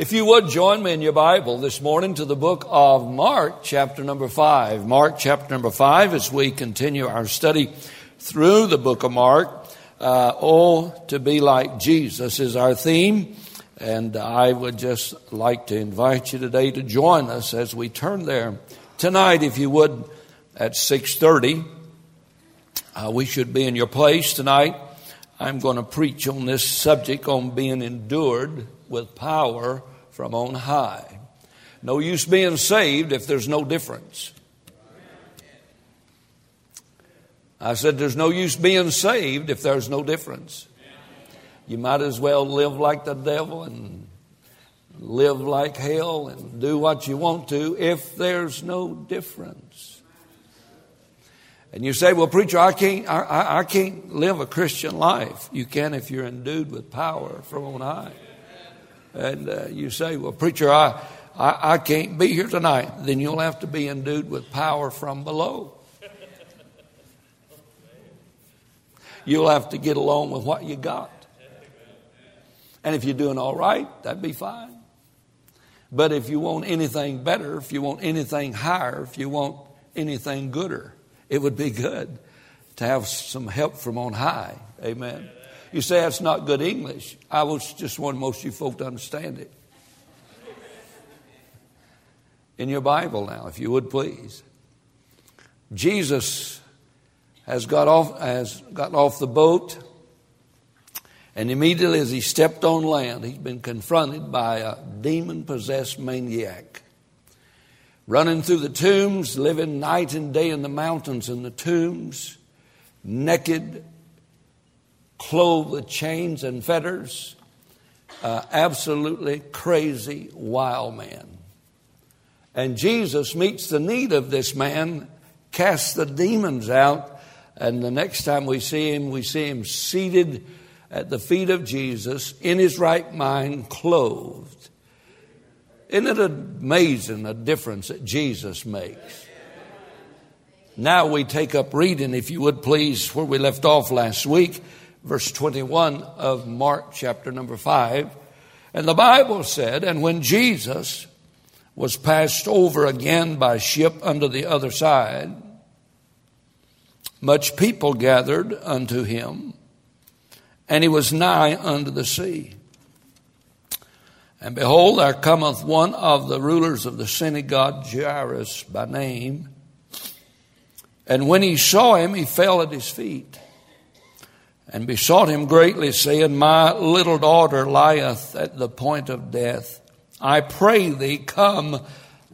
If you would join me in your Bible this morning to the book of Mark, chapter number five. Mark, chapter number five, as we continue our study through the book of Mark. Uh, oh, to be like Jesus is our theme. And I would just like to invite you today to join us as we turn there. Tonight, if you would, at 630, uh, we should be in your place tonight. I'm going to preach on this subject on being endued with power from on high. No use being saved if there's no difference. I said there's no use being saved if there's no difference. You might as well live like the devil and live like hell and do what you want to if there's no difference. And you say, well, preacher, I can't, I, I can't live a Christian life. You can if you're endued with power from on high and uh, you say, Well, preacher, I, I, I can't be here tonight, then you'll have to be endued with power from below. You'll have to get along with what you got. And if you're doing all right, that'd be fine. But if you want anything better, if you want anything higher, if you want anything gooder, it would be good to have some help from on high. Amen. You say that's not good English. I was just want most of you folk to understand it. In your Bible now, if you would please. Jesus has got off, has gotten off the boat, and immediately as he stepped on land, he's been confronted by a demon possessed maniac. Running through the tombs, living night and day in the mountains in the tombs, naked, clothed with chains and fetters, uh, absolutely crazy, wild man. And Jesus meets the need of this man, casts the demons out, and the next time we see him, we see him seated at the feet of Jesus in his right mind, clothed. Isn't it amazing the difference that Jesus makes? Now we take up reading, if you would please, where we left off last week verse 21 of Mark chapter number 5. And the Bible said, And when Jesus was passed over again by ship unto the other side, much people gathered unto him, and he was nigh unto the sea. And behold, there cometh one of the rulers of the synagogue, Jairus by name. And when he saw him, he fell at his feet and besought him greatly, saying, My little daughter lieth at the point of death. I pray thee, come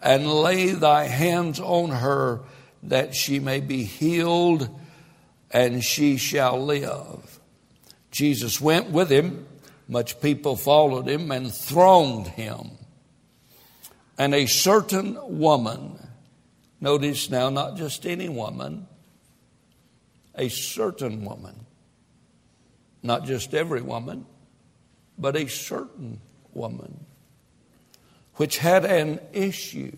and lay thy hands on her, that she may be healed, and she shall live. Jesus went with him. Much people followed him and thronged him. And a certain woman, notice now, not just any woman, a certain woman not just every woman, but a certain woman, which had an issue.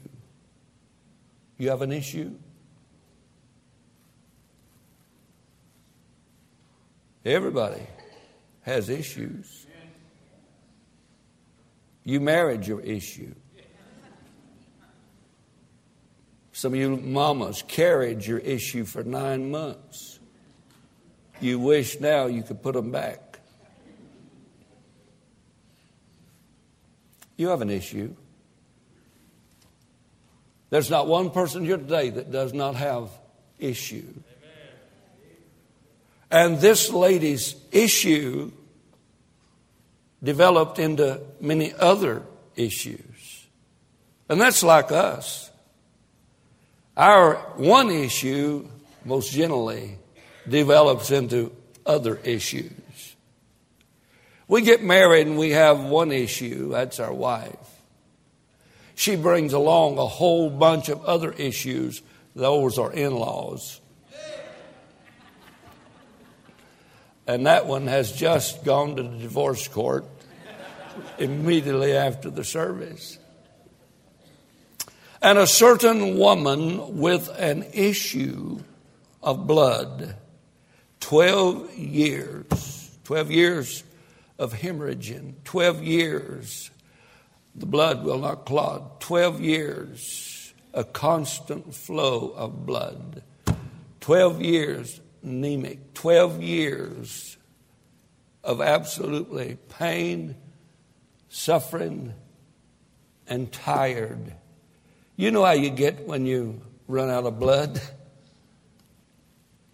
You have an issue? Everybody has issues. You married your issue. Some of you mamas carried your issue for nine months. You wish now you could put them back. You have an issue. There's not one person here today that does not have issue. And this lady's issue developed into many other issues. And that's like us. Our one issue, most generally, develops into other issues. We get married and we have one issue that's our wife. She brings along a whole bunch of other issues. Those are in laws. And that one has just gone to the divorce court immediately after the service. And a certain woman with an issue of blood 12 years, 12 years of hemorrhaging, 12 years the blood will not clot. 12 years, a constant flow of blood. 12 years, anemic. 12 years of absolutely pain, suffering, and tired. You know how you get when you run out of blood?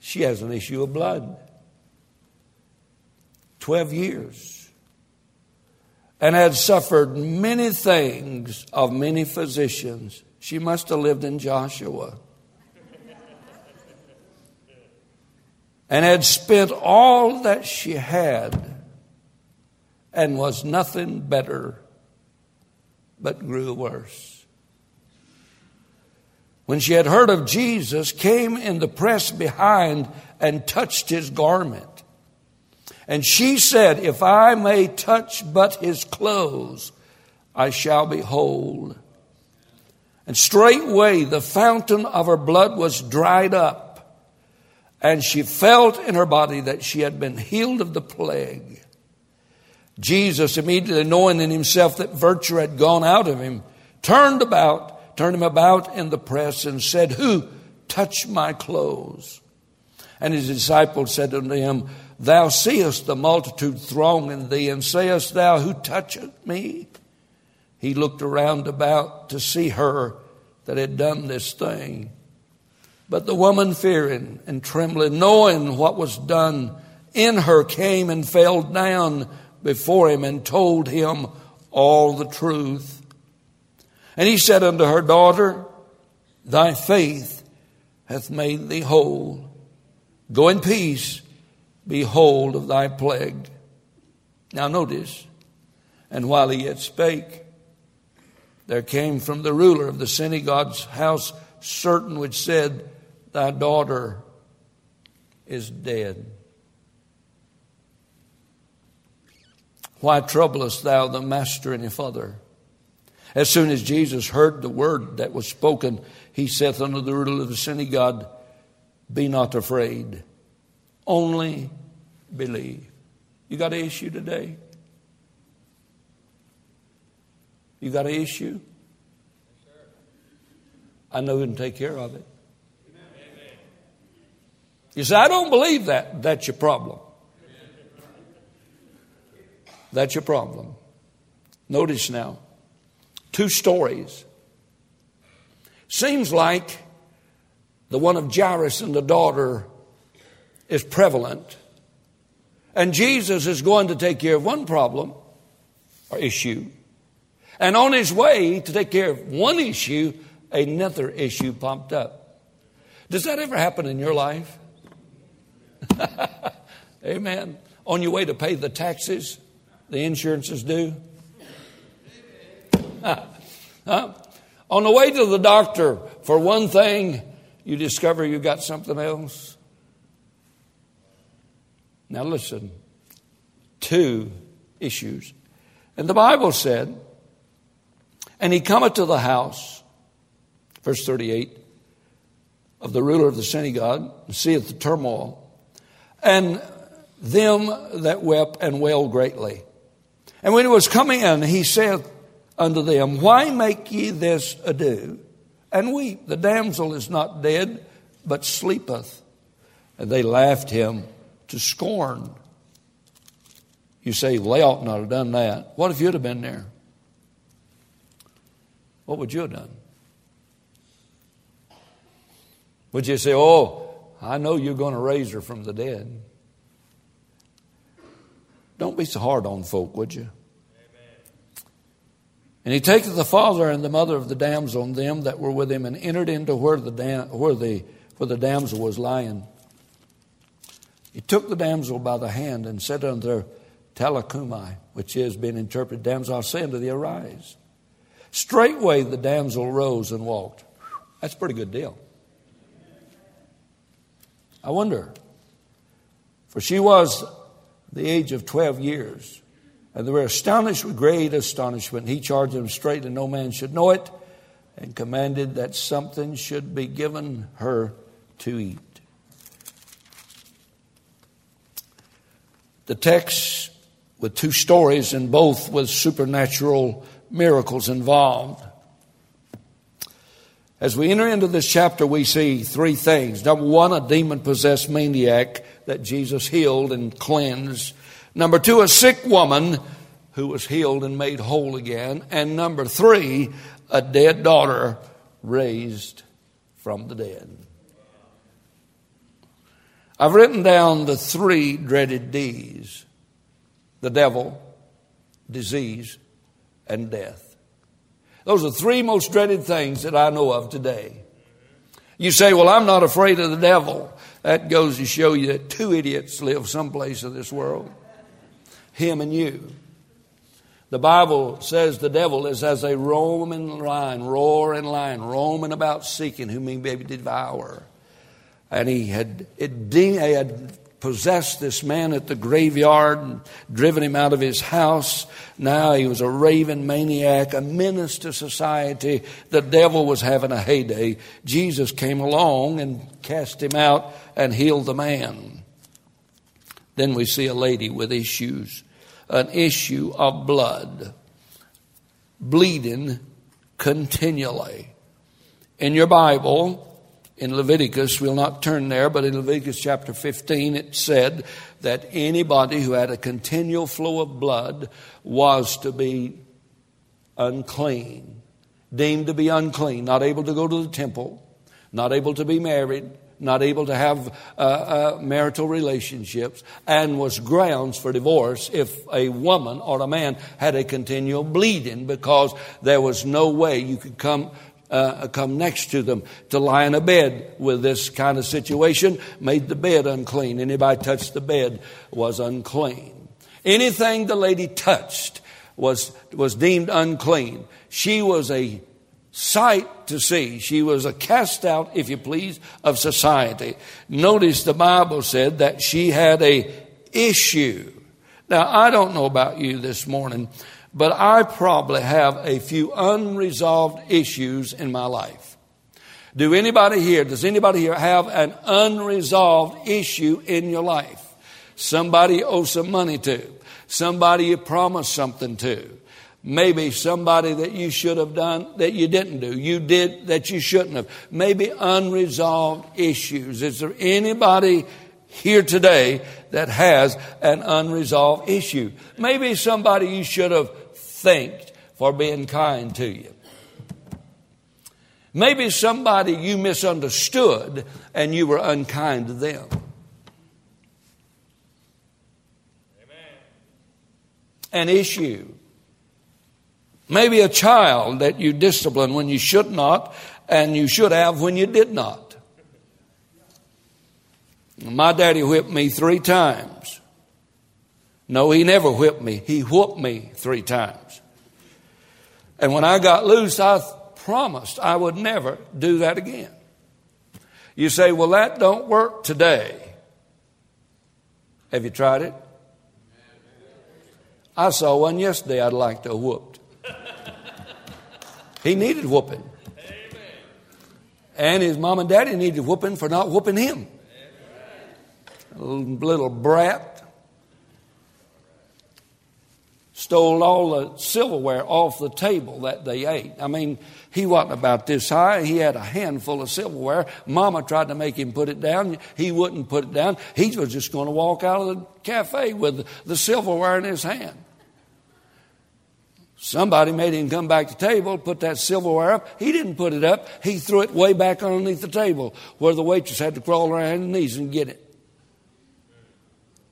She has an issue of blood. 12 years. And had suffered many things of many physicians. She must have lived in Joshua. and had spent all that she had and was nothing better but grew worse. When she had heard of Jesus, came in the press behind and touched his garment. And she said, If I may touch but his clothes, I shall be whole. And straightway the fountain of her blood was dried up, and she felt in her body that she had been healed of the plague. Jesus, immediately knowing in himself that virtue had gone out of him, turned about, turned him about in the press and said, Who touched my clothes? And his disciples said unto him, Thou seest the multitude thronging thee, and sayest thou, Who toucheth me? He looked around about to see her that had done this thing. But the woman, fearing and trembling, knowing what was done in her, came and fell down before him and told him all the truth. And he said unto her, Daughter, thy faith hath made thee whole. Go in peace, be whole of thy plague. Now notice, and while he yet spake, there came from the ruler of the synagogue's house certain which said, Thy daughter is dead. Why troublest thou the master any further? As soon as Jesus heard the word that was spoken, he saith unto the ruler of the synagogue, Be not afraid, only believe. You got an issue today? You got an issue? I know who can take care of it. You say, I don't believe that. That's your problem. That's your problem. Notice now, two stories. Seems like the one of Jairus and the daughter is prevalent. And Jesus is going to take care of one problem or issue. And on his way to take care of one issue, another issue popped up. Does that ever happen in your life? Amen. On your way to pay the taxes, the insurance is due? Huh? On the way to the doctor for one thing, you discover you got something else. Now listen, two issues. And the Bible said, and he cometh to the house, verse 38, of the ruler of the synagogue, and seeth the turmoil, and them that wept and wailed greatly. And when he was coming in, he said unto them, Why make ye this ado and weep? The damsel is not dead, but sleepeth. And they laughed him to scorn. You say, they ought not have done that. What if you'd have been there? What would you have done? Would you say, Oh, I know you're going to raise her from the dead? Don't be so hard on folk, would you? And he taketh the father and the mother of the damsel and them that were with him and entered into where the, dam- where the, where the damsel was lying. He took the damsel by the hand and said unto her, Talitha, which is being interpreted, Damsel, I say unto thee, arise. Straightway the damsel rose and walked. That's a pretty good deal. I wonder, for she was the age of 12 years. And they were astonished with great astonishment. He charged them straight that no man should know it and commanded that something should be given her to eat. The text with two stories and both with supernatural miracles involved. As we enter into this chapter, we see three things. Number one, a demon possessed maniac that Jesus healed and cleansed. Number two, a sick woman who was healed and made whole again. And number three, a dead daughter raised from the dead. I've written down the three dreaded D's the devil, disease, and death. Those are three most dreaded things that I know of today. You say, Well, I'm not afraid of the devil. That goes to show you that two idiots live someplace in this world him and you. The Bible says the devil is as a roaming lion, roaring lion, roaming about seeking whom he may devour. And he had, it, he had possessed this man at the graveyard and driven him out of his house. Now he was a raving maniac, a menace to society. The devil was having a heyday. Jesus came along and cast him out and healed the man. Then we see a lady with issues an issue of blood, bleeding continually. In your Bible, in Leviticus, we'll not turn there, but in Leviticus chapter 15, it said that anybody who had a continual flow of blood was to be unclean, deemed to be unclean, not able to go to the temple, not able to be married, not able to have uh, uh, marital relationships, and was grounds for divorce if a woman or a man had a continual bleeding because there was no way you could come. Uh, come next to them to lie in a bed with this kind of situation made the bed unclean. Anybody touched the bed was unclean. Anything the lady touched was, was deemed unclean. She was a sight to see. She was a cast out, if you please, of society. Notice the Bible said that she had a issue. Now, I don't know about you this morning, but I probably have a few unresolved issues in my life. Do anybody here, does anybody here have an unresolved issue in your life? Somebody you owe some money to. Somebody you promised something to Maybe somebody that you should have done that you didn't do. You did that you shouldn't have. Maybe unresolved issues. Is there anybody here today that has an unresolved issue? Maybe somebody you should have thanked for being kind to you. Maybe somebody you misunderstood and you were unkind to them. Amen. An issue Maybe a child that you discipline when you should not, and you should have when you did not. My daddy whipped me three times. No, he never whipped me. He whooped me three times. And when I got loose, I promised I would never do that again. You say, well, that don't work today. Have you tried it? I saw one yesterday I'd like to whooped. He needed whooping. And his mom and daddy needed whooping for not whooping him. Little brat. Stole all the silverware off the table that they ate. I mean, he wasn't about this high. He had a handful of silverware. Mama tried to make him put it down. He wouldn't put it down. He was just going to walk out of the cafe with the silverware in his hand. Somebody made him come back to the table, put that silverware up. He didn't put it up. He threw it way back underneath the table where the waitress had to crawl around her knees and get it.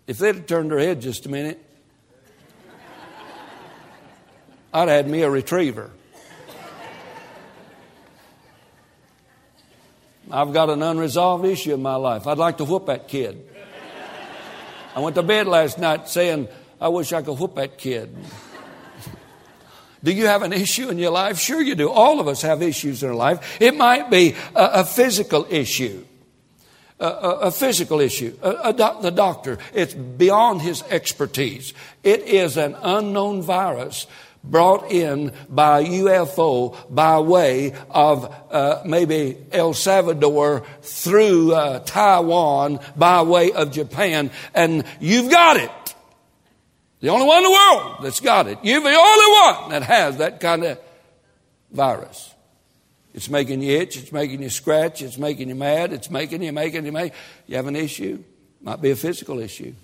If they'd have turned their head just a minute, I'd have had me a retriever. I've got an unresolved issue in my life. I'd like to whoop that kid. I went to bed last night saying, I wish I could whoop that kid. Do you have an issue in your life? Sure, you do. All of us have issues in our life. It might be a, a physical issue. A, a, a physical issue. the doctor, it's beyond his expertise. It is an unknown virus brought in by UFO by way of uh, maybe El Salvador through uh, Taiwan by way of Japan, and you've got it. The only one in the world that's got it. You're the only one that has that kind of virus. It's making you itch, it's making you scratch, it's making you mad, it's making you, making you, make. You have an issue. Might be a physical issue.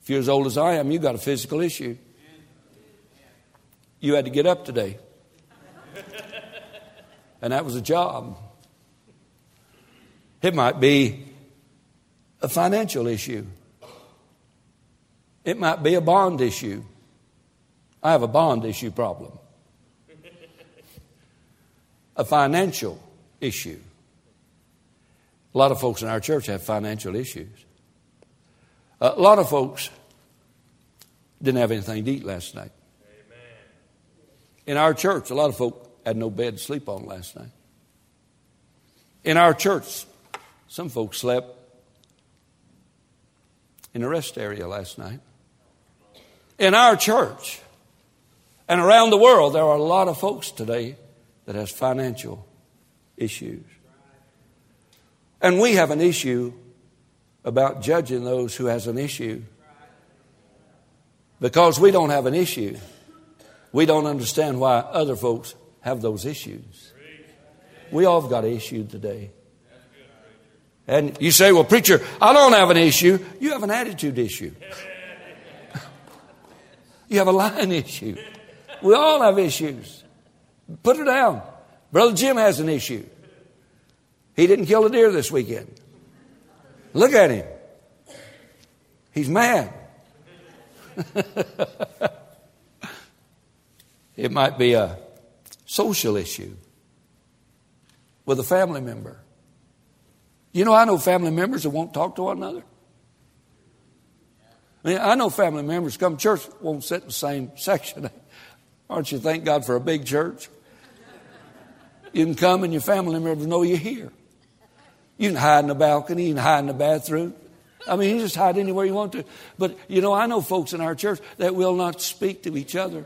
If you're as old as I am, you've got a physical issue. You had to get up today. And that was a job. It might be a financial issue. It might be a bond issue. I have a bond issue problem. a financial issue. A lot of folks in our church have financial issues. A lot of folks didn't have anything to eat last night. In our church, a lot of folk had no bed to sleep on last night. In our church, some folks slept in the rest area last night. In our church and around the world, there are a lot of folks today that has financial issues. And we have an issue about judging those who has an issue. Because we don't have an issue, we don't understand why other folks have those issues. We all have got an issue today. And you say, well, preacher, I don't have an issue. You have an attitude issue. You have a lying issue. We all have issues. Put it down. Brother Jim has an issue. He didn't kill a deer this weekend. Look at him. He's mad. it might be a social issue with a family member. You know, I know family members that won't talk to one another. I, know family members come to church won't sit in the same section. Aren't you thank God for a big church? You can come and your family members know you're here. You can hide in the balcony, you can hide in the bathroom. I mean, you just hide anywhere you want to. But, you know, I know folks in our church that will not speak to each other.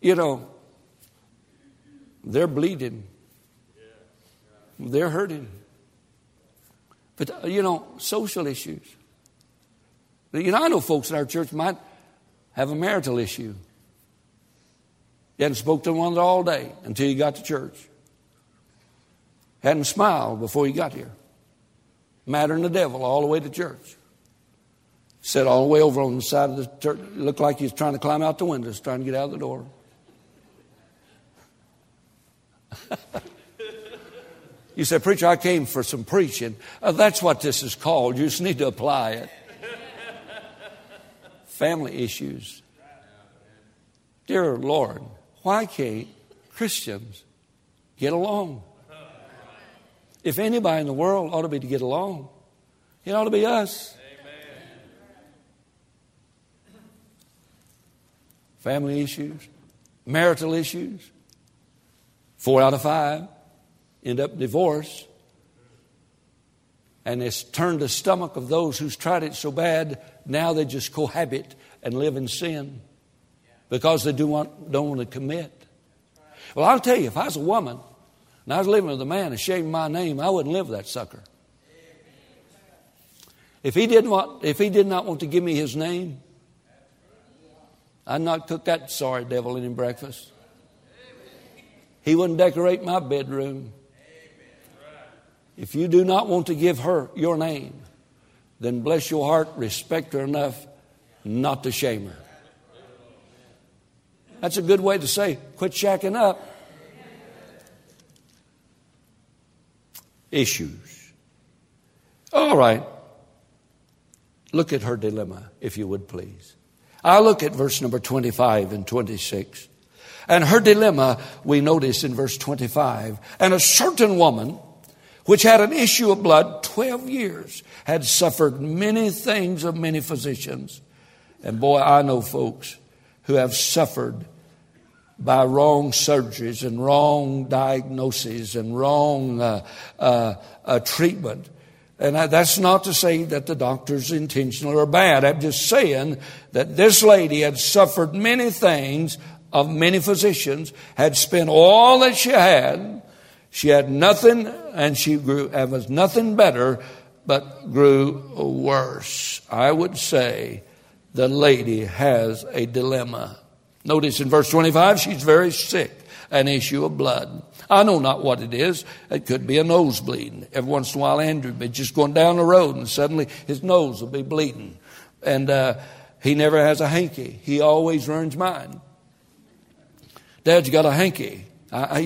You know, they're bleeding, they're hurting. But, you know, social issues. You know, I know folks in our church might have a marital issue. You hadn't spoke to one all day until you got to church. Hadn't smiled before you got here. Than the devil all the way to church. Sat all the way over on the side of the church. Looked like he was trying to climb out the windows, trying to get out of the door. you said, Preacher, I came for some preaching. Uh, that's what this is called. You just need to apply it. Family issues. Dear Lord, why can't Christians get along? If anybody in the world ought to be to get along, it ought to be us. Amen. Family issues, marital issues. Four out of five end up divorced. And it's turned the stomach of those who's tried it so bad, now they just cohabit and live in sin because they do want, don't want to commit. Well, I'll tell you, if I was a woman, and I was living with a man ashamed my name, I wouldn't live with that sucker. If he didn't want, if he did not want to give me his name, I'd not cook that sorry devil any breakfast. He wouldn't decorate my bedroom. If you do not want to give her your name, then bless your heart, respect her enough not to shame her. That's a good way to say, quit shacking up. issues. All right. Look at her dilemma, if you would please. I look at verse number 25 and 26. And her dilemma, we notice in verse 25. And a certain woman, which had an issue of blood 12 years, had suffered many things of many physicians. And boy, I know folks who have suffered by wrong surgeries and wrong diagnoses and wrong uh, uh, uh, treatment. And that's not to say that the doctor's intentional or bad. I'm just saying that this lady had suffered many things of many physicians, had spent all that she had. She had nothing, and she grew, and was nothing better but grew worse. I would say the lady has a dilemma. Notice in verse 25, she's very sick, an issue of blood. I know not what it is. It could be a nosebleed. Every once in a while, Andrew would be just going down the road and suddenly his nose will be bleeding. And uh, he never has a hanky. He always runs mine. Dad's got a hanky.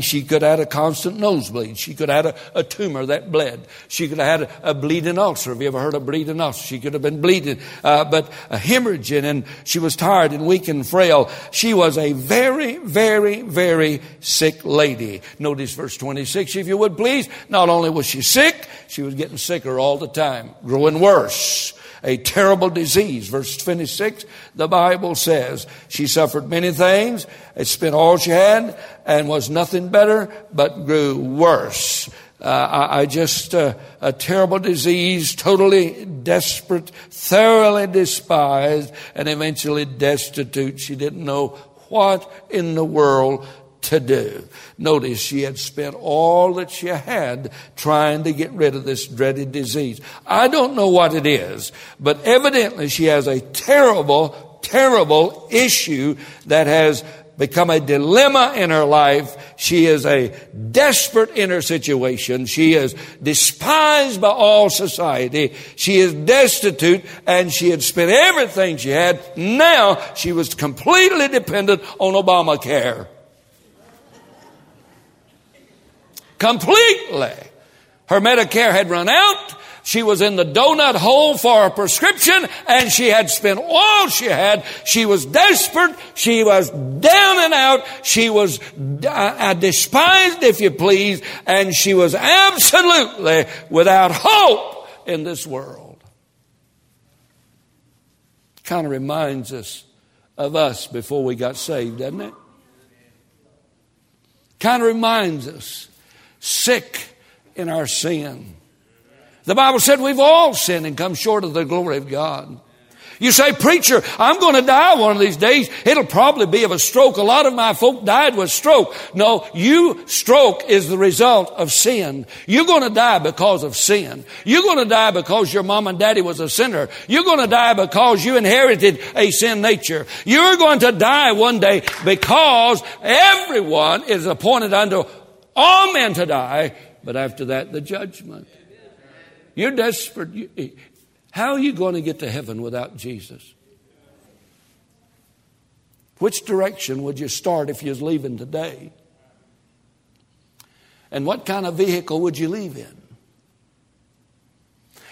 She could have had a constant nosebleed. She could have had a, a tumor that bled. She could have had a, a, bleeding ulcer. Have you ever heard of bleeding ulcer? She could have been bleeding, uh, but a hemorrhaging, and she was tired and weak and frail. She was a very, very, very sick lady. Notice verse 26, if you would please. Not only was she sick, she was getting sicker all the time, growing worse a terrible disease. Verse 26, the Bible says she suffered many things, had spent all she had, and was nothing better, but grew worse. Uh, I, I, just, uh, a terrible disease, totally desperate, thoroughly despised, and eventually destitute. She didn't know what in the world to do. Notice she had spent all that she had trying to get rid of this dreaded disease. I don't know what it is, but evidently she has a terrible, terrible issue that has become a dilemma in her life. She is a desperate in her situation. She is despised by all society. She is destitute and she had spent everything she had. Now she was completely dependent on Obamacare. Completely. Her Medicare had run out. She was in the donut hole for a prescription and she had spent all she had. She was desperate. She was down and out. She was uh, despised, if you please, and she was absolutely without hope in this world. Kind of reminds us of us before we got saved, doesn't it? Kind of reminds us sick in our sin. The Bible said we've all sinned and come short of the glory of God. You say, preacher, I'm going to die one of these days. It'll probably be of a stroke. A lot of my folk died with stroke. No, you stroke is the result of sin. You're going to die because of sin. You're going to die because your mom and daddy was a sinner. You're going to die because you inherited a sin nature. You're going to die one day because everyone is appointed unto all men to die, but after that, the judgment. You're desperate. How are you going to get to heaven without Jesus? Which direction would you start if you was leaving today? And what kind of vehicle would you leave in?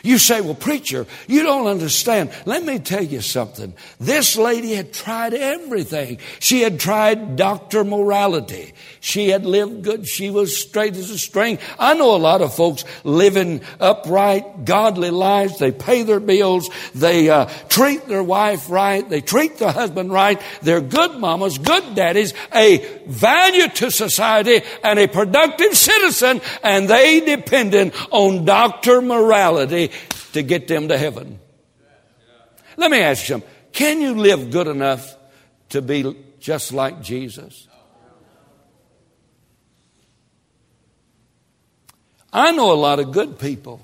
You say, well, preacher, you don't understand. Let me tell you something. This lady had tried everything. She had tried doctor morality. She had lived good. She was straight as a string. I know a lot of folks living upright, godly lives. They pay their bills. They uh, treat their wife right. They treat their husband right. They're good mamas, good daddies, a value to society and a productive citizen, and they dependent on doctor morality to get them to heaven. Let me ask you something. Can you live good enough to be just like Jesus? I know a lot of good people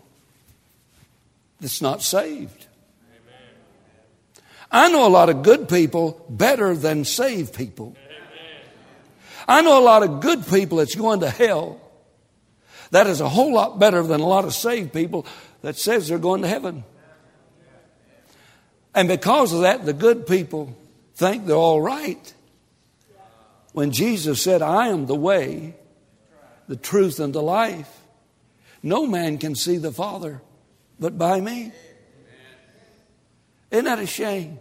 that's not saved. I know a lot of good people better than saved people. I know a lot of good people that's going to hell. That is a whole lot better than a lot of saved people that says they're going to heaven. And because of that, the good people think they're all right. When Jesus said, I am the way, the truth, and the life, no man can see the Father but by me. Isn't that a shame?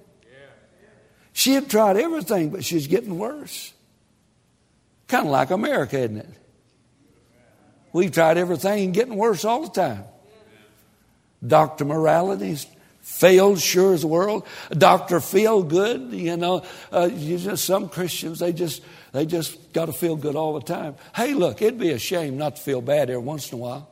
She had tried everything, but she's getting worse. Kind of like America, isn't it? We've tried everything and getting worse all the time. Dr. Morality's failed sure as the world. Dr. Feel Good, you know, uh, you just, some Christians, they just, they just got to feel good all the time. Hey, look, it'd be a shame not to feel bad every once in a while.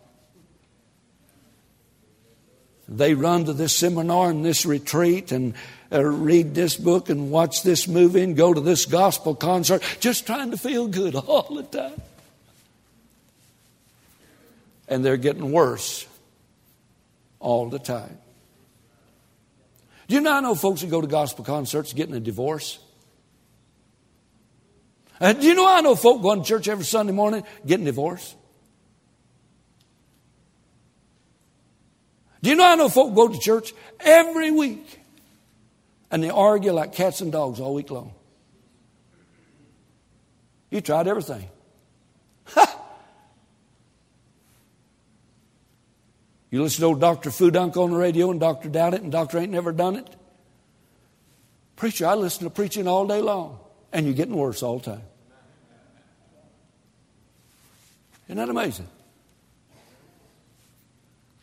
They run to this seminar and this retreat and uh, read this book and watch this movie and go to this gospel concert, just trying to feel good all the time. And they're getting worse all the time. Do you not know folks who go to gospel concerts getting a divorce? Uh, do you know I know folk going to church every Sunday morning getting divorced? Do you know I know folk go to church every week and they argue like cats and dogs all week long? You tried everything. You listen to old Dr. Fudunk on the radio and Dr. Doubt It and Doctor ain't never done it. Preacher, I listen to preaching all day long and you're getting worse all the time. Isn't that amazing?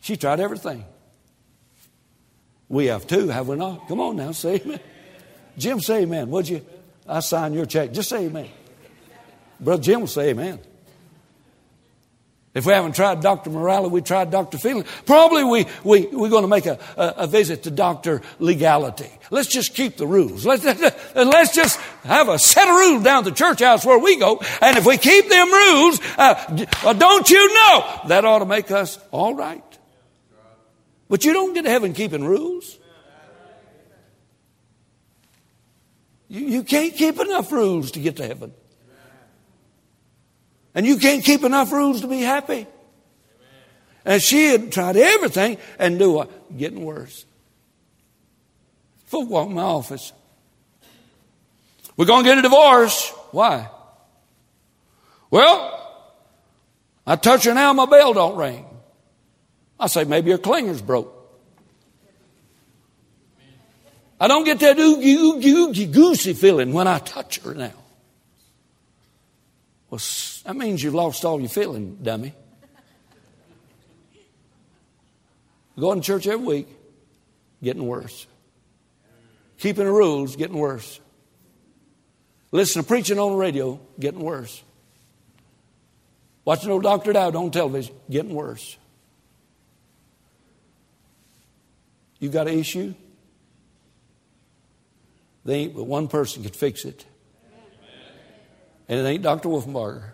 She tried everything. We have too, have we not? Come on now, say amen. Jim, say amen, would you? I sign your check. Just say amen. Brother Jim will say amen. If we haven't tried Dr. Morality, we tried Dr. Feeling. Probably we, we, we're going to make a, a, a, visit to Dr. Legality. Let's just keep the rules. Let's, let's just have a set of rules down at the church house where we go. And if we keep them rules, uh, uh, don't you know, that ought to make us all right. But you don't get to heaven keeping rules. You, you can't keep enough rules to get to heaven. And you can't keep enough rules to be happy. And she had tried everything and knew what? Getting worse. Folk walk in my office. We're going to get a divorce. Why? Well, I touch her now, my bell don't ring. I say, maybe your clinger's broke. I don't get that oogie, oogie, oogie, goosey feeling when I touch her now. Well, that means you've lost all your feeling, dummy. Going to church every week, getting worse. Keeping the rules, getting worse. Listen to preaching on the radio, getting worse. Watching old Dr. Dowd on television, getting worse. You got an issue? They ain't but one person can fix it. And it ain't Dr. Wolfenbarger.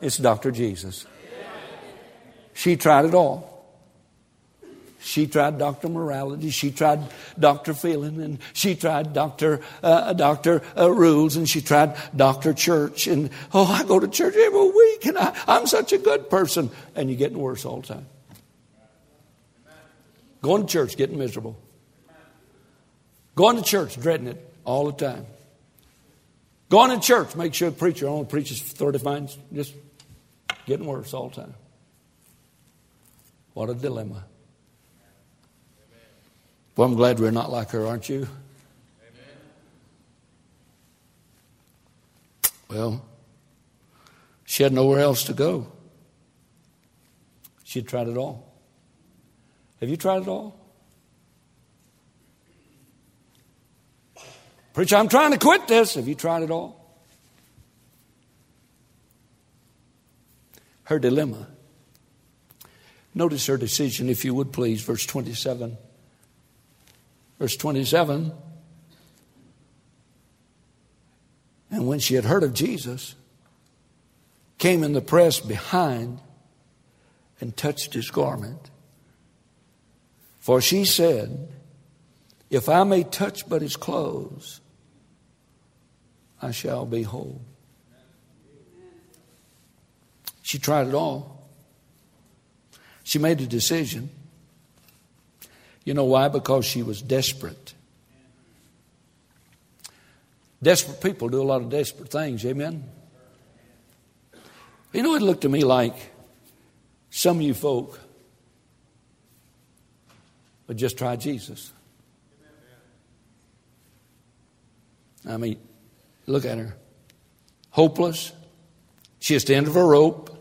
It's Dr. Jesus. She tried it all. She tried Dr. Morality. She tried Dr. Feeling, and she tried Dr. Uh, Dr. Uh, Rules, and she tried Dr. Church. And oh, I go to church every week, and I, I'm such a good person. And you're getting worse all the time. Going to church, getting miserable. Going to church, dreading it all the time. Going to church, make sure the preacher only preaches 30 minutes, just getting worse all the time. What a dilemma. Well, I'm glad we're not like her, aren't you? Well, she had nowhere else to go. She had tried it all. Have you tried it all? Preacher, I'm trying to quit this. Have you tried it all? Her dilemma. Notice her decision, if you would please, verse 27. Verse 27. And when she had heard of Jesus, came in the press behind and touched his garment. For she said, If I may touch but his clothes, I shall be whole. She tried it all. She made a decision. You know why? Because she was desperate. Desperate people do a lot of desperate things, amen? You know, it looked to me like some of you folk would just try Jesus. I mean, look at her. Hopeless. She is the end of her rope.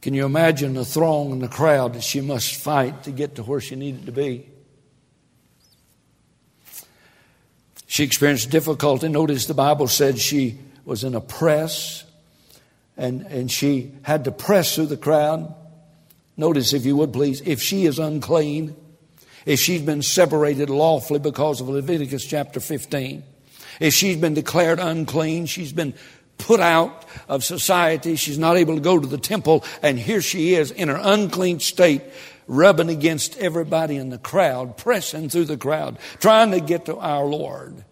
Can you imagine the throng and the crowd that she must fight to get to where she needed to be? She experienced difficulty. Notice the Bible said she was in a press and, and she had to press through the crowd. Notice, if you would please, if she is unclean, if she's been separated lawfully because of Leviticus chapter 15, if she's been declared unclean, she's been put out of society. She's not able to go to the temple. And here she is in her unclean state, rubbing against everybody in the crowd, pressing through the crowd, trying to get to our Lord.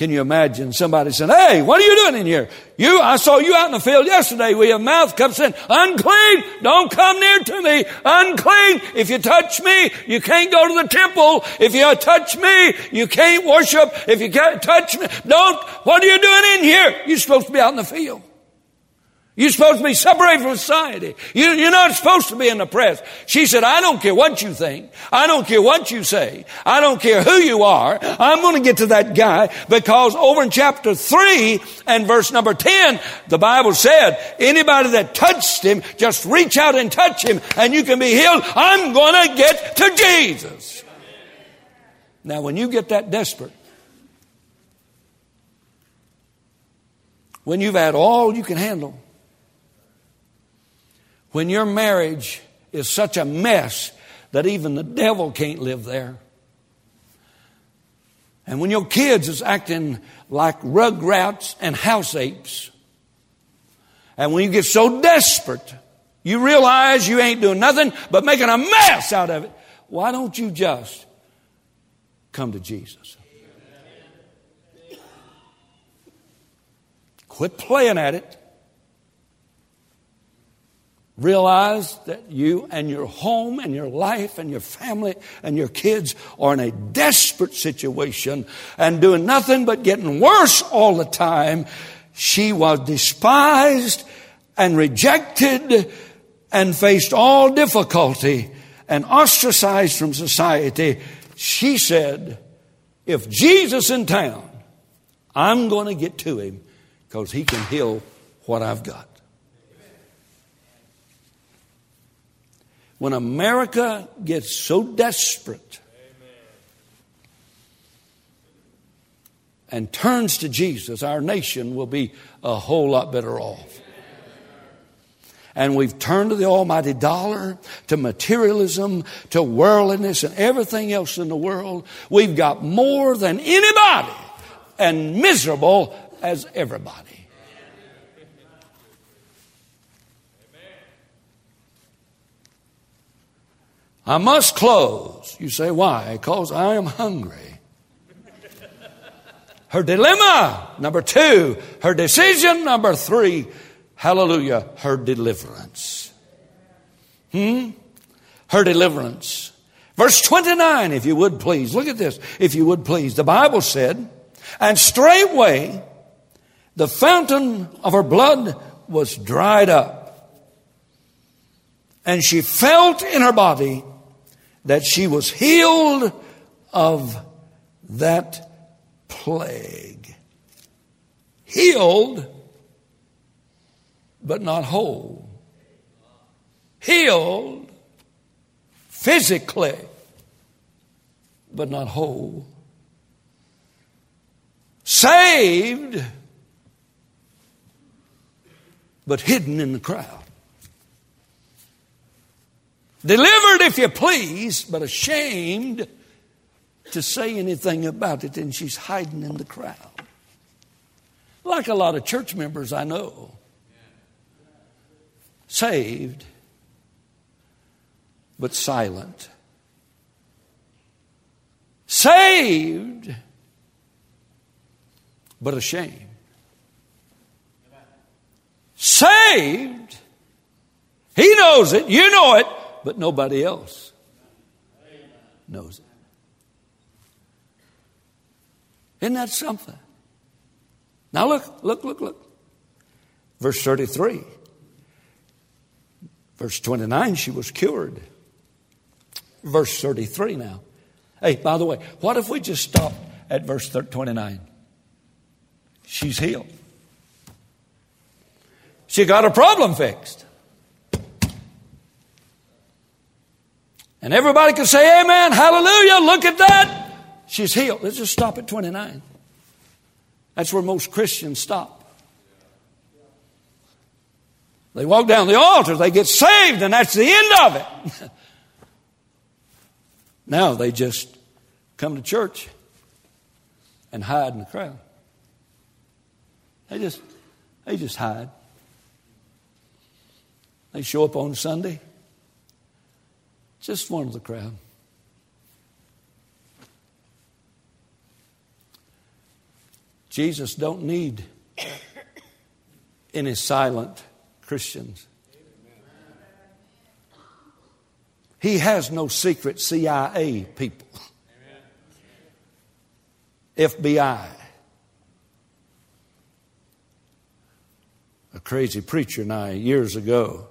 Can you imagine somebody saying, Hey, what are you doing in here? You, I saw you out in the field yesterday with your mouth cup saying, Unclean, don't come near to me. Unclean. If you touch me, you can't go to the temple. If you touch me, you can't worship. If you can't touch me, don't, what are you doing in here? You're supposed to be out in the field. You're supposed to be separated from society. You, are not supposed to be in the press. She said, I don't care what you think. I don't care what you say. I don't care who you are. I'm going to get to that guy because over in chapter 3 and verse number 10, the Bible said, anybody that touched him, just reach out and touch him and you can be healed. I'm going to get to Jesus. Now, when you get that desperate, when you've had all you can handle, when your marriage is such a mess that even the devil can't live there. And when your kids is acting like rugrats and house apes. And when you get so desperate, you realize you ain't doing nothing but making a mess out of it. Why don't you just come to Jesus? Quit playing at it. Realize that you and your home and your life and your family and your kids are in a desperate situation and doing nothing but getting worse all the time. She was despised and rejected and faced all difficulty and ostracized from society. She said, if Jesus in town, I'm going to get to him because he can heal what I've got. When America gets so desperate and turns to Jesus, our nation will be a whole lot better off. And we've turned to the almighty dollar, to materialism, to worldliness, and everything else in the world. We've got more than anybody and miserable as everybody. I must close. You say, why? Because I am hungry. Her dilemma, number two. Her decision, number three. Hallelujah, her deliverance. Hmm? Her deliverance. Verse 29, if you would please. Look at this, if you would please. The Bible said, and straightway the fountain of her blood was dried up. And she felt in her body that she was healed of that plague. Healed, but not whole. Healed physically, but not whole. Saved, but hidden in the crowd. Delivered, if you please, but ashamed to say anything about it, and she's hiding in the crowd. Like a lot of church members I know. Saved, but silent. Saved, but ashamed. Saved, he knows it, you know it, but nobody else knows it. Isn't that something? Now look, look, look, look. Verse 33. Verse 29, she was cured. Verse 33 now. Hey, by the way, what if we just stop at verse 29? She's healed. She got a problem fixed. And everybody can say, Amen, hallelujah, look at that. She's healed. Let's just stop at 29. That's where most Christians stop. They walk down the altar, they get saved, and that's the end of it. now they just come to church and hide in the crowd. They just, they just hide. They show up on Sunday. Just one of the crowd. Jesus don't need any silent Christians. He has no secret CIA people. FBI. A crazy preacher and I, years ago,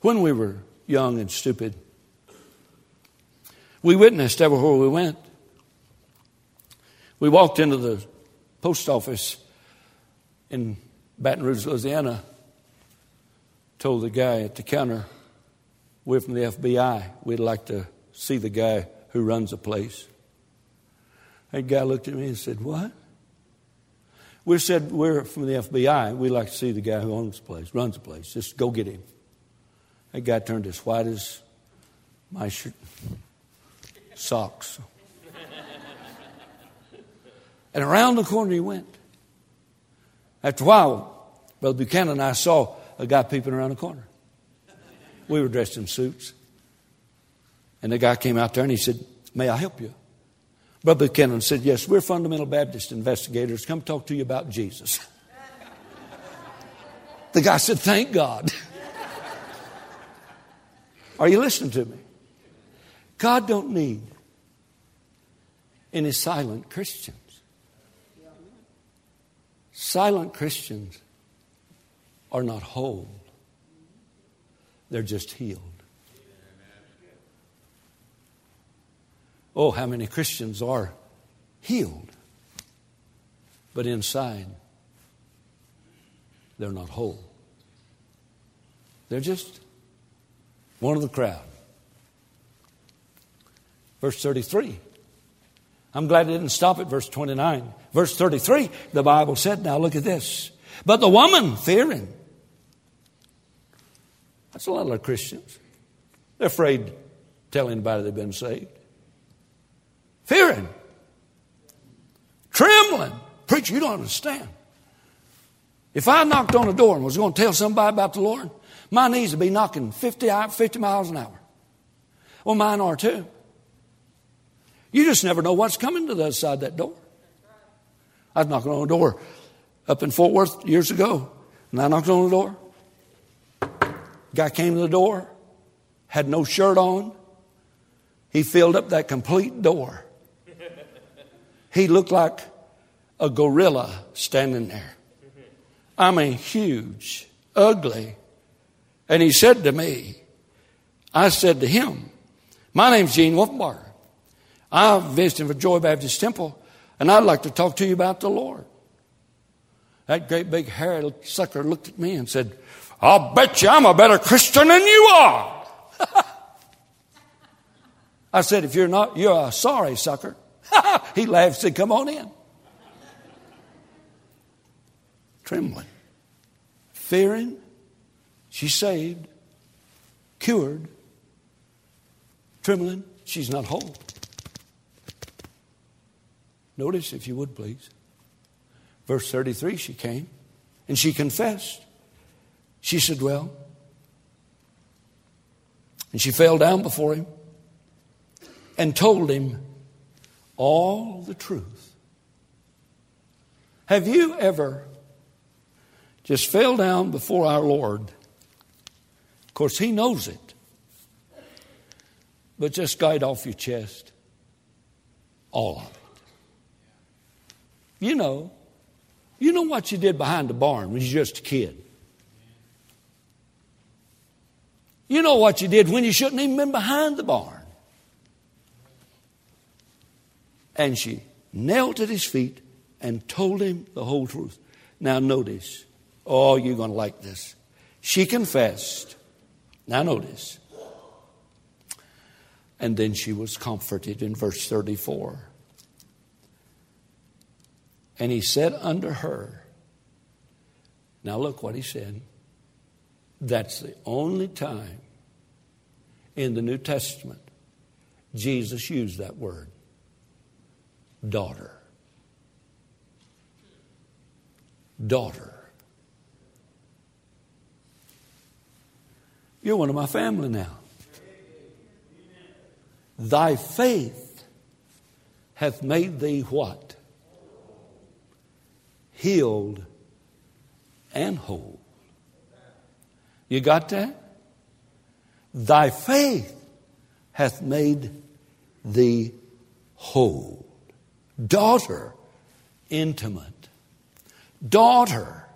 when we were young and stupid, we witnessed everywhere we went. We walked into the post office in Baton Rouge, Louisiana, told the guy at the counter, We're from the FBI. We'd like to see the guy who runs the place. That guy looked at me and said, What? We said, We're from the FBI. We'd like to see the guy who owns the place, runs the place. Just go get him. That guy turned as white as my shirt, socks. And around the corner he went. After a while, Brother Buchanan and I saw a guy peeping around the corner. We were dressed in suits. And the guy came out there and he said, May I help you? Brother Buchanan said, Yes, we're fundamental Baptist investigators. Come talk to you about Jesus. the guy said, Thank God. Are you listening to me? God don't need any silent Christians. Silent Christians are not whole, they're just healed. Oh, how many Christians are healed, but inside they're not whole. They're just one of the crowd. Verse 33 I'm glad it didn't stop at verse 29. Verse 33, the Bible said, now look at this. But the woman fearing. That's a lot of Christians. They're afraid to tell anybody they've been saved. Fearing. Trembling. Preacher, you don't understand. If I knocked on a door and was going to tell somebody about the Lord, my knees would be knocking 50, 50 miles an hour. Well, mine are too. You just never know what's coming to the other side of that door. I was knocking on a door up in Fort Worth years ago, and I knocked on the door. Guy came to the door, had no shirt on. He filled up that complete door. He looked like a gorilla standing there. I mean, huge, ugly. And he said to me, I said to him, My name's Gene Wolfenbarger. I'm visiting for Joy Baptist Temple, and I'd like to talk to you about the Lord. That great big hairy sucker looked at me and said, I'll bet you I'm a better Christian than you are. I said, if you're not, you're a sorry sucker. he laughed and said, come on in. Trembling, fearing, she's saved, cured, trembling, she's not whole. Notice, if you would please. Verse 33 she came and she confessed. She said, Well, and she fell down before him and told him all the truth. Have you ever just fell down before our Lord? Of course, He knows it, but just got off your chest. All of it. You know, you know what you did behind the barn when you were just a kid. You know what you did when you shouldn't even been behind the barn. And she knelt at his feet and told him the whole truth. Now notice, oh, you're going to like this. She confessed. Now notice. And then she was comforted in verse 34. And he said unto her, Now look what he said. That's the only time in the New Testament Jesus used that word daughter. daughter. You're one of my family now. Thy faith hath made thee what? Healed and whole. You got that? Thy faith hath made thee whole. Daughter, intimate. Daughter,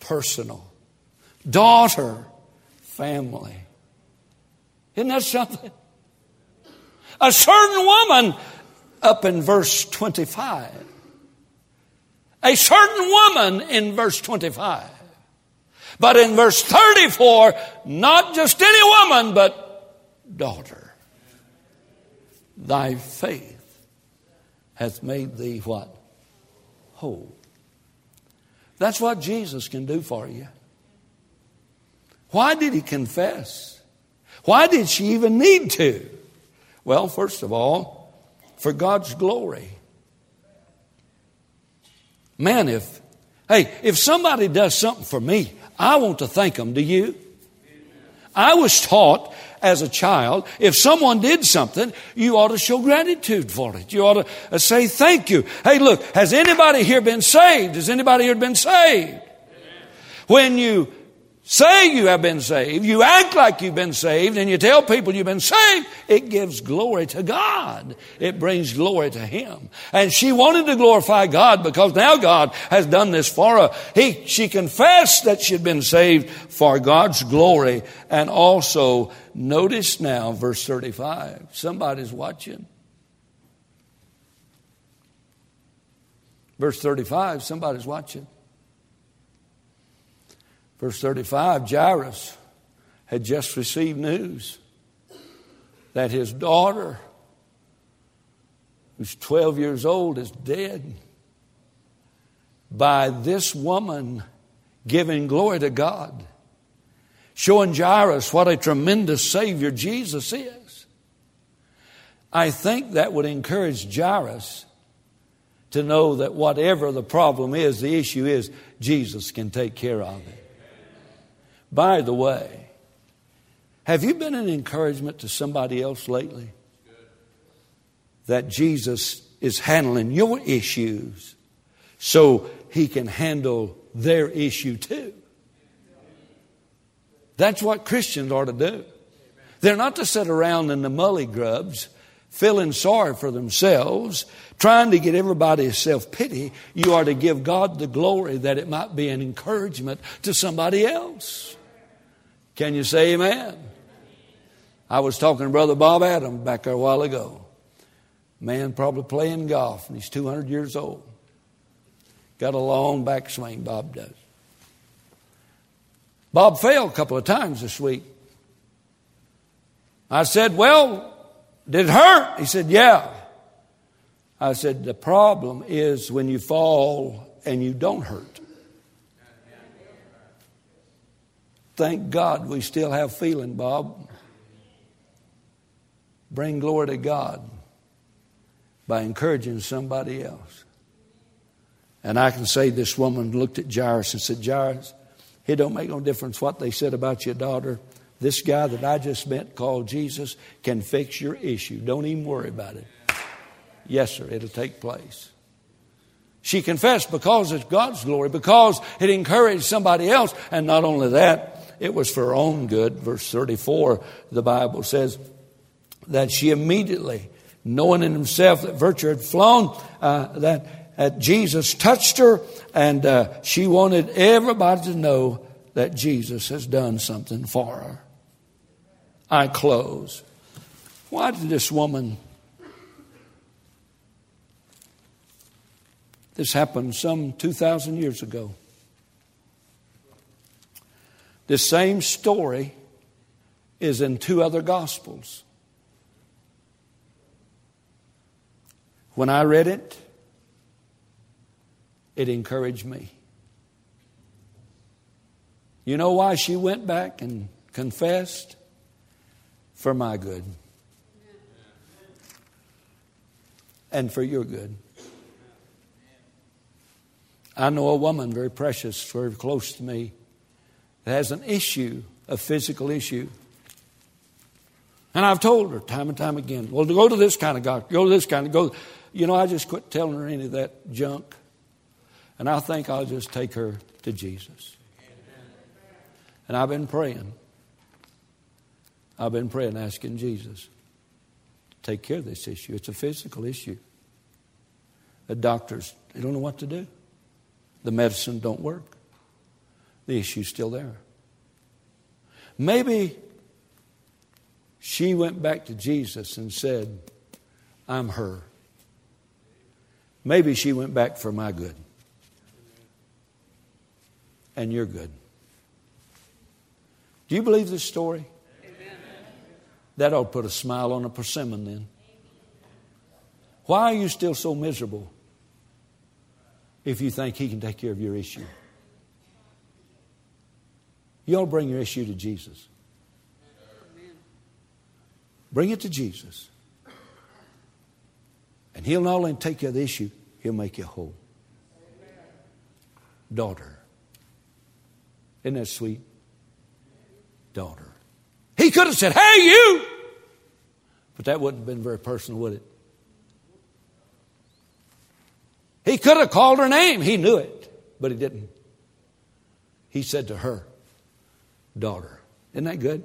personal. Daughter, family. Isn't that something? A certain woman, up in verse 25. A certain woman in verse 25. But in verse 34, not just any woman, but daughter. Thy faith hath made thee what? Whole. That's what Jesus can do for you. Why did he confess? Why did she even need to? Well, first of all, for God's glory. Man, if, hey, if somebody does something for me, I want to thank them. Do you? I was taught as a child, if someone did something, you ought to show gratitude for it. You ought to uh, say thank you. Hey, look, has anybody here been saved? Has anybody here been saved? When you say you have been saved, you act like you've been saved, and you tell people you've been saved, it gives glory to God. It brings glory to Him. And she wanted to glorify God because now God has done this for her. He, she confessed that she'd been saved for God's glory. And also, notice now, verse 35. Somebody's watching. Verse 35, somebody's watching. Verse 35 Jairus had just received news that his daughter, who's 12 years old, is dead. By this woman giving glory to God, showing Jairus what a tremendous Savior Jesus is. I think that would encourage Jairus to know that whatever the problem is, the issue is, Jesus can take care of it. By the way, have you been an encouragement to somebody else lately? That Jesus is handling your issues so he can handle their issue too. That's what Christians are to do. They're not to sit around in the mully grubs feeling sorry for themselves, trying to get everybody's self pity. You are to give God the glory that it might be an encouragement to somebody else. Can you say amen? I was talking to Brother Bob Adams back there a while ago. Man probably playing golf, and he's 200 years old. Got a long backswing, Bob does. Bob fell a couple of times this week. I said, Well, did it hurt? He said, Yeah. I said, The problem is when you fall and you don't hurt. Thank God we still have feeling, Bob. Bring glory to God by encouraging somebody else. And I can say this woman looked at Jairus and said, Jairus, it don't make no difference what they said about your daughter. This guy that I just met called Jesus can fix your issue. Don't even worry about it. Yes, sir, it'll take place. She confessed because it's God's glory, because it encouraged somebody else. And not only that, it was for her own good. Verse 34, the Bible says that she immediately, knowing in himself that virtue had flown, uh, that, that Jesus touched her, and uh, she wanted everybody to know that Jesus has done something for her. I close. Why did this woman This happened some 2,000 years ago. The same story is in two other Gospels. When I read it, it encouraged me. You know why she went back and confessed? For my good. And for your good. I know a woman very precious, very close to me, that has an issue, a physical issue. And I've told her time and time again, well, go to this kind of God, go to this kind of, go. You know, I just quit telling her any of that junk. And I think I'll just take her to Jesus. And I've been praying. I've been praying, asking Jesus to take care of this issue. It's a physical issue. The doctors, they don't know what to do. The medicine don't work. The issue's still there. Maybe she went back to Jesus and said, I'm her. Maybe she went back for my good. And you're good. Do you believe this story? Amen. That ought to put a smile on a persimmon then. Why are you still so miserable if you think He can take care of your issue? You ought to bring your issue to Jesus. Bring it to Jesus. And He'll not only take care of the issue, He'll make you whole. Daughter. Isn't that sweet? Daughter. He could have said, Hey, you! But that wouldn't have been very personal, would it? He could have called her name. He knew it, but he didn't. He said to her, Daughter. Isn't that good?